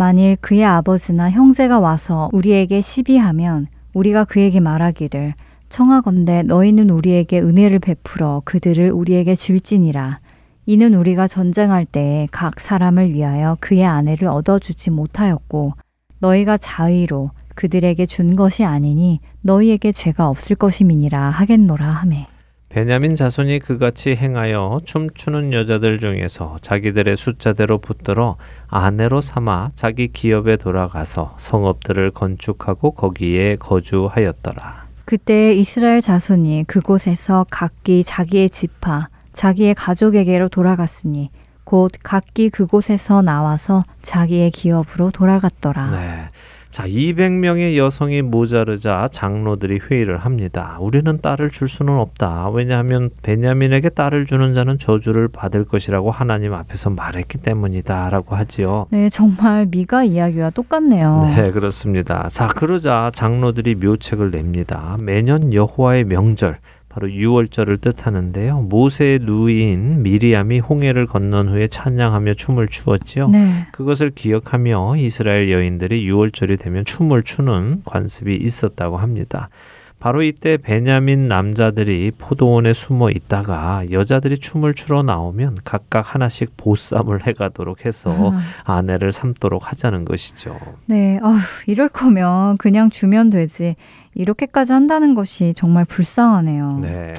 만일 그의 아버지나 형제가 와서 우리에게 시비하면 우리가 그에게 말하기를 청하건대 너희는 우리에게 은혜를 베풀어 그들을 우리에게 줄지니라. 이는 우리가 전쟁할 때에 각 사람을 위하여 그의 아내를 얻어주지 못하였고 너희가 자의로 그들에게 준 것이 아니니 너희에게 죄가 없을 것임이니라 하겠노라 하매. 베냐민 자손이 그같이 행하여 춤추는 여자들 중에서 자기들의 숫자대로 붙들어 아내로 삼아 자기 기업에 돌아가서 성읍들을 건축하고 거기에 거주하였더라. 그때 이스라엘 자손이 그곳에서 각기 자기의 지파, 자기의 가족에게로 돌아갔으니 곧 각기 그곳에서 나와서 자기의 기업으로 돌아갔더라. 네. 자, 200명의 여성이 모자르자 장로들이 회의를 합니다. 우리는 딸을 줄 수는 없다. 왜냐하면 베냐민에게 딸을 주는 자는 저주를 받을 것이라고 하나님 앞에서 말했기 때문이다라고 하지요. 네, 정말 미가 이야기와 똑같네요. 네, 그렇습니다. 자, 그러자 장로들이 묘책을 냅니다. 매년 여호와의 명절 바로 6월절을 뜻하는데요. 모세의 누이인 미리암이 홍해를 건넌 후에 찬양하며 춤을 추었지요. 네. 그것을 기억하며 이스라엘 여인들이 6월절이 되면 춤을 추는 관습이 있었다고 합니다. 바로 이때 베냐민 남자들이 포도원에 숨어 있다가 여자들이 춤을 추러 나오면 각각 하나씩 보쌈을 <laughs> 해가도록 해서 아. 아내를 삼도록 하자는 것이죠. 네, 어휴, 이럴 거면 그냥 주면 되지. 이렇게까지 한다는 것이 정말 불쌍하네요. 네.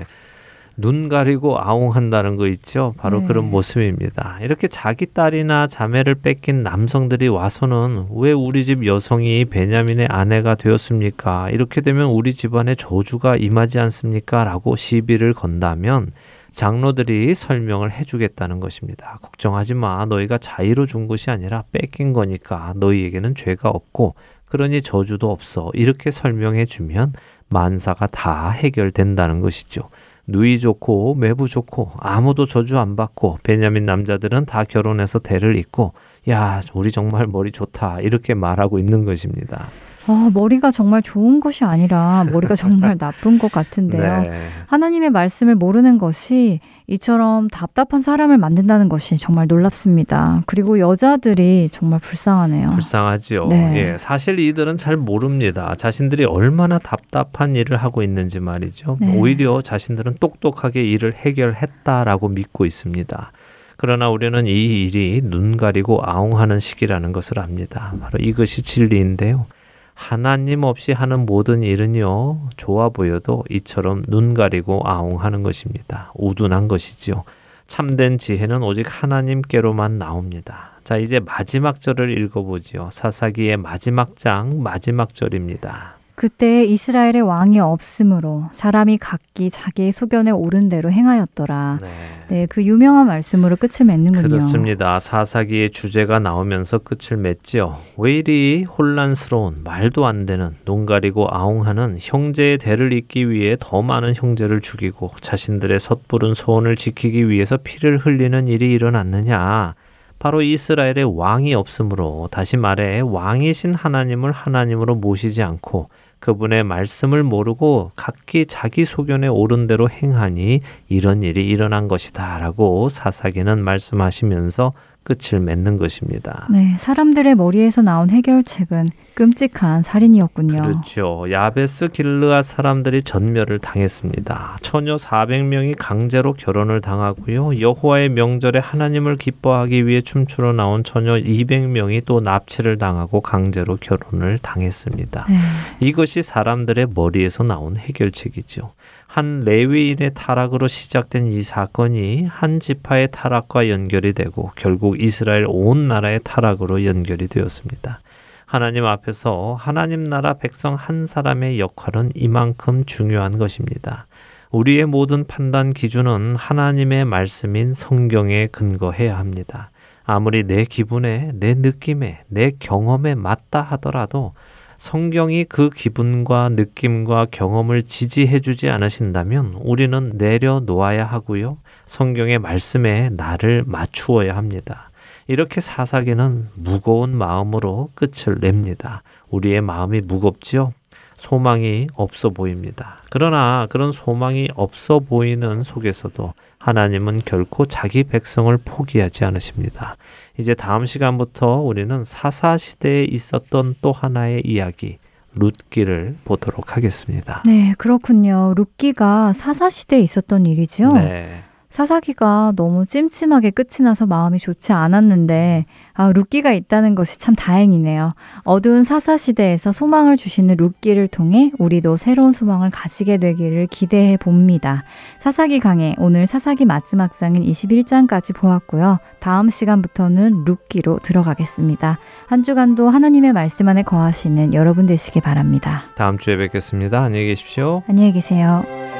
눈 가리고 아웅한다는 거 있죠. 바로 네. 그런 모습입니다. 이렇게 자기 딸이나 자매를 뺏긴 남성들이 와서는 왜 우리 집 여성이 베냐민의 아내가 되었습니까? 이렇게 되면 우리 집안에 저주가 임하지 않습니까? 라고 시비를 건다면 장로들이 설명을 해주겠다는 것입니다. 걱정하지 마. 너희가 자의로 준 것이 아니라 뺏긴 거니까 너희에게는 죄가 없고 그러니 저주도 없어. 이렇게 설명해 주면 만사가 다 해결된다는 것이죠. 누이 좋고 매부 좋고 아무도 저주 안 받고 베냐민 남자들은 다 결혼해서 대를 잇고 야 우리 정말 머리 좋다 이렇게 말하고 있는 것입니다. 아, 머리가 정말 좋은 것이 아니라 머리가 정말 <laughs> 나쁜 것 같은데요. 네. 하나님의 말씀을 모르는 것이 이처럼 답답한 사람을 만든다는 것이 정말 놀랍습니다. 그리고 여자들이 정말 불쌍하네요. 불쌍하지요. 네. 예, 사실 이들은 잘 모릅니다. 자신들이 얼마나 답답한 일을 하고 있는지 말이죠. 네. 오히려 자신들은 똑똑하게 일을 해결했다라고 믿고 있습니다. 그러나 우리는 이 일이 눈 가리고 아웅하는 시기라는 것을 압니다. 바로 이것이 진리인데요. 하나님 없이 하는 모든 일은요, 좋아 보여도 이처럼 눈 가리고 아웅하는 것입니다. 우둔한 것이지요. 참된 지혜는 오직 하나님께로만 나옵니다. 자, 이제 마지막 절을 읽어보지요. 사사기의 마지막 장, 마지막 절입니다. 그때 이스라엘의 왕이 없으므로 사람이 각기 자기의 소견에 옳은 대로 행하였더라. 네. 네, 그 유명한 말씀으로 끝을 맺는군요. 그렇습니다. 사사기의 주제가 나오면서 끝을 맺지요. 왜 이리 혼란스러운 말도 안 되는 눈 가리고 아웅하는 형제의 대를 잇기 위해 더 많은 형제를 죽이고 자신들의 섣부른 소원을 지키기 위해서 피를 흘리는 일이 일어났느냐? 바로 이스라엘의 왕이 없으므로 다시 말해 왕이신 하나님을 하나님으로 모시지 않고 그분의 말씀을 모르고 각기 자기 소견에 옳은 대로 행하니 이런 일이 일어난 것이다라고 사사기는 말씀하시면서 끝을 맺는 것입니다. 네, 사람들의 머리에서 나온 해결책은 끔찍한 살인이었군요. 그렇죠. 야베스 길르앗 사람들이 전멸을 당했습니다. 처녀 400명이 강제로 결혼을 당하고요. 여호와의 명절에 하나님을 기뻐하기 위해 춤추러 나온 처녀 200명이 또 납치를 당하고 강제로 결혼을 당했습니다. 네. 이것이 사람들의 머리에서 나온 해결책이죠. 한 레위인의 타락으로 시작된 이 사건이 한 지파의 타락과 연결이 되고 결국 이스라엘 온 나라의 타락으로 연결이 되었습니다. 하나님 앞에서 하나님 나라 백성 한 사람의 역할은 이만큼 중요한 것입니다. 우리의 모든 판단 기준은 하나님의 말씀인 성경에 근거해야 합니다. 아무리 내 기분에, 내 느낌에, 내 경험에 맞다 하더라도 성경이 그 기분과 느낌과 경험을 지지해 주지 않으신다면 우리는 내려놓아야 하고요. 성경의 말씀에 나를 맞추어야 합니다. 이렇게 사사기는 무거운 마음으로 끝을 냅니다. 우리의 마음이 무겁지요? 소망이 없어 보입니다. 그러나 그런 소망이 없어 보이는 속에서도 하나님은 결코 자기 백성을 포기하지 않으십니다. 이제 다음 시간부터 우리는 사사 시대에 있었던 또 하나의 이야기, 룻기를 보도록 하겠습니다. 네, 그렇군요. 룻기가 사사시대에 있었던 일이죠. 네. 사사기가 너무 찜찜하게 끝이 나서 마음이 좋지 않았는데 아, 룻기가 있다는 것이 참 다행이네요. 어두운 사사시대에서 소망을 주시는 룻기를 통해 우리도 새로운 소망을 가지게 되기를 기대해 봅니다. 사사기 강의 오늘 사사기 마지막 장인 21장까지 보았고요. 다음 시간부터는 룻기로 들어가겠습니다. 한 주간도 하나님의 말씀 안에 거하시는 여러분 되시기 바랍니다. 다음 주에 뵙겠습니다. 안녕히 계십시오. 안녕히 계세요.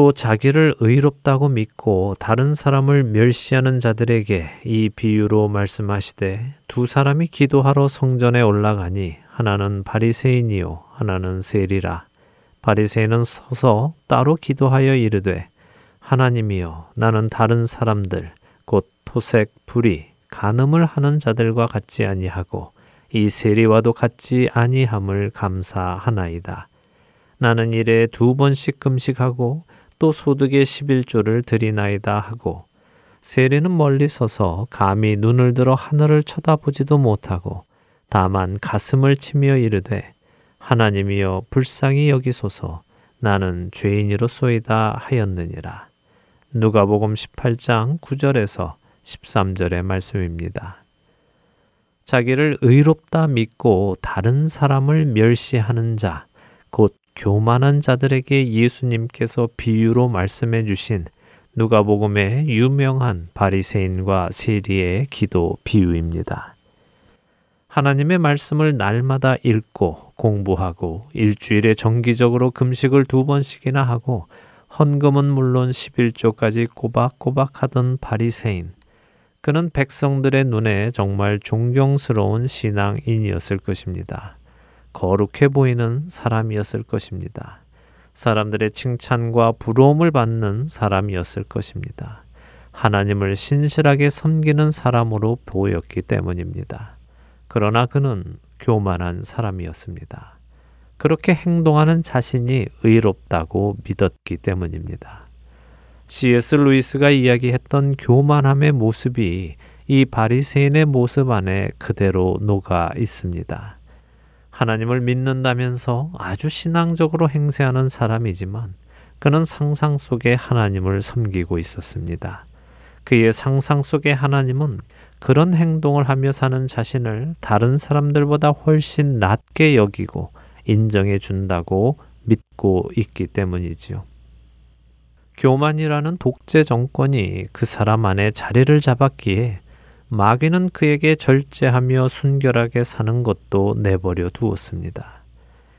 또 자기를 의롭다고 믿고 다른 사람을 멸시하는 자들에게 이 비유로 말씀하시되 두 사람이 기도하러 성전에 올라가니 하나는 바리새인이요 하나는 세리라. 바리새인은 서서 따로 기도하여 이르되 하나님이여 나는 다른 사람들 곧 토색 불이 간음을 하는 자들과 같지 아니하고 이 세리와도 같지 아니함을 감사하나이다. 나는 일에 두 번씩 금식하고 또 소득의 11조를 드리나이다 하고 세리는 멀리 서서 감히 눈을 들어 하늘을 쳐다보지도 못하고 다만 가슴을 치며 이르되 하나님이여 불쌍히 여기소서 나는 죄인이로소이다 하였느니라. 누가복음 18장 9절에서 13절의 말씀입니다. 자기를 의롭다 믿고 다른 사람을 멸시하는 자, 곧 교만한 자들에게 예수님께서 비유로 말씀해 주신 누가복음의 유명한 바리새인과 세리의 기도 비유입니다. 하나님의 말씀을 날마다 읽고 공부하고 일주일에 정기적으로 금식을 두 번씩이나 하고 헌금은 물론 11조까지 꼬박꼬박 하던 바리새인. 그는 백성들의 눈에 정말 존경스러운 신앙인이었을 것입니다. 거룩해 보이는 사람이었을 것입니다. 사람들의 칭찬과 부러움을 받는 사람이었을 것입니다. 하나님을 신실하게 섬기는 사람으로 보였기 때문입니다. 그러나 그는 교만한 사람이었습니다. 그렇게 행동하는 자신이 의롭다고 믿었기 때문입니다. C.S. 루이스가 이야기했던 교만함의 모습이 이 바리새인의 모습 안에 그대로 녹아 있습니다. 하나님을 믿는다면서 아주 신앙적으로 행세하는 사람이지만 그는 상상 속에 하나님을 섬기고 있었습니다. 그의 상상 속의 하나님은 그런 행동을 하며 사는 자신을 다른 사람들보다 훨씬 낮게 여기고 인정해 준다고 믿고 있기 때문이지요. 교만이라는 독재 정권이 그 사람 안에 자리를 잡았기에 마귀는 그에게 절제하며 순결하게 사는 것도 내버려 두었습니다.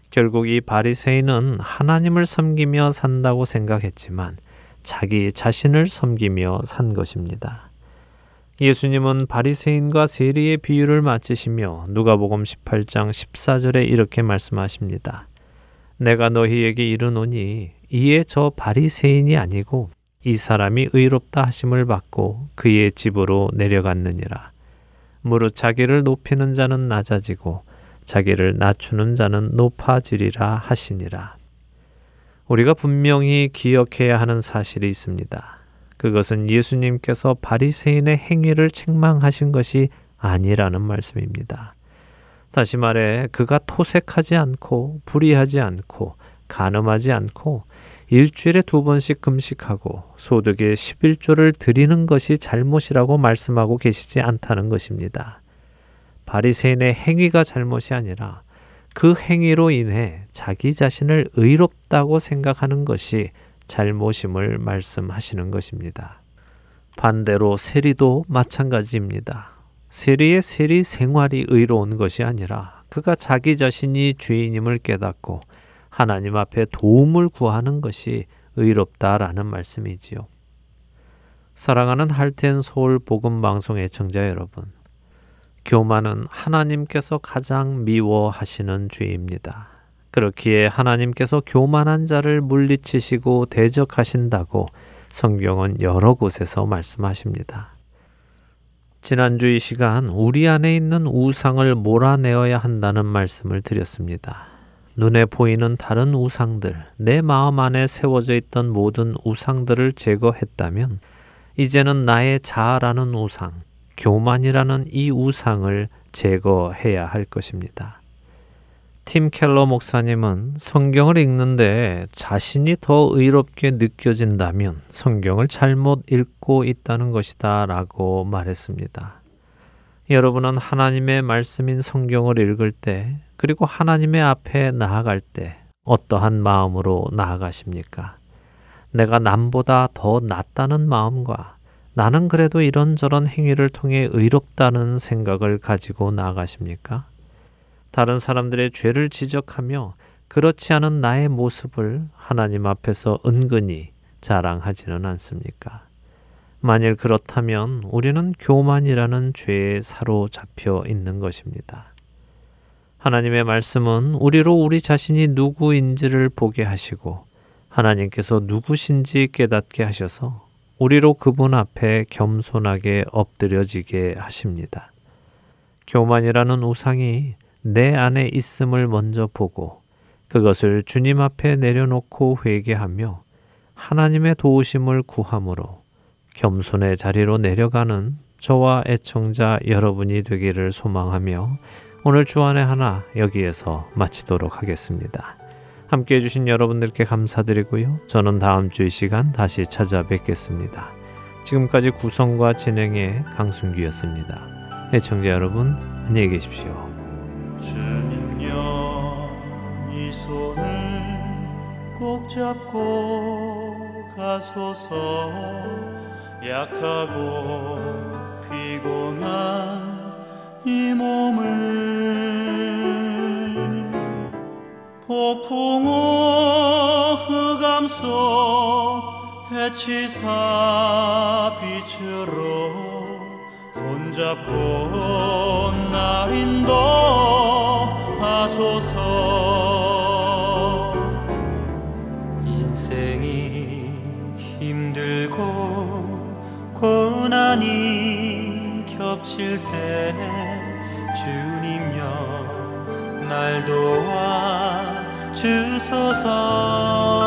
결국 이 바리새인은 하나님을 섬기며 산다고 생각했지만 자기 자신을 섬기며 산 것입니다. 예수님은 바리새인과 세리의 비유를 마치시며 누가복음 18장 14절에 이렇게 말씀하십니다. 내가 너희에게 이르노니 이에 저 바리새인이 아니고 이 사람이 의롭다 하심을 받고 그의 집으로 내려갔느니라. 무릇 자기를 높이는 자는 낮아지고 자기를 낮추는 자는 높아지리라 하시니라. 우리가 분명히 기억해야 하는 사실이 있습니다. 그것은 예수님께서 바리새인의 행위를 책망하신 것이 아니라는 말씀입니다. 다시 말해 그가 토색하지 않고 불의하지 않고 간음하지 않고 일주일에 두 번씩 금식하고 소득의 11조를 드리는 것이 잘못이라고 말씀하고 계시지 않다는 것입니다. 바리새인의 행위가 잘못이 아니라 그 행위로 인해 자기 자신을 의롭다고 생각하는 것이 잘못임을 말씀하시는 것입니다. 반대로 세리도 마찬가지입니다. 세리의 세리 생활이 의로운 것이 아니라 그가 자기 자신이 죄인임을 깨닫고 하나님 앞에 도움을 구하는 것이 의롭다라는 말씀이지요. 사랑하는 할텐 서울 복음 방송의 청자 여러분. 교만은 하나님께서 가장 미워하시는 죄입니다. 그렇기에 하나님께서 교만한 자를 물리치시고 대적하신다고 성경은 여러 곳에서 말씀하십니다. 지난주 이 시간 우리 안에 있는 우상을 몰아내어야 한다는 말씀을 드렸습니다. 눈에 보이는 다른 우상들, 내 마음 안에 세워져 있던 모든 우상들을 제거했다면 이제는 나의 자아라는 우상, 교만이라는 이 우상을 제거해야 할 것입니다. 팀 켈러 목사님은 성경을 읽는데 자신이 더 의롭게 느껴진다면 성경을 잘못 읽고 있다는 것이다 라고 말했습니다. 여러분은 하나님의 말씀인 성경을 읽을 때 그리고 하나님의 앞에 나아갈 때 어떠한 마음으로 나아가십니까? 내가 남보다 더 낫다는 마음과 나는 그래도 이런저런 행위를 통해 의롭다는 생각을 가지고 나아가십니까? 다른 사람들의 죄를 지적하며 그렇지 않은 나의 모습을 하나님 앞에서 은근히 자랑하지는 않습니까? 만일 그렇다면 우리는 교만이라는 죄에 사로잡혀 있는 것입니다. 하나님의 말씀은 우리로 우리 자신이 누구인지를 보게 하시고 하나님께서 누구신지 깨닫게 하셔서 우리로 그분 앞에 겸손하게 엎드려지게 하십니다. 교만이라는 우상이 내 안에 있음을 먼저 보고 그것을 주님 앞에 내려놓고 회개하며 하나님의 도우심을 구함으로 겸손의 자리로 내려가는 저와 애청자 여러분이 되기를 소망하며 오늘 주안의 하나 여기에서 마치도록 하겠습니다. 함께 해주신 여러분들께 감사드리고요. 저는 다음 주 이 시간 다시 찾아뵙겠습니다. 지금까지 구성과 진행의 강순기였습니다. 애청자 여러분, 안녕히 계십시오. 주님여 이 손을 꼭 잡고 가소서 약하고 피곤한 이 몸을 폭풍우 흑암 속 해치사 빛으로 손잡고 날 인도 하소서 겹칠 때 주님여 날 도와 주소서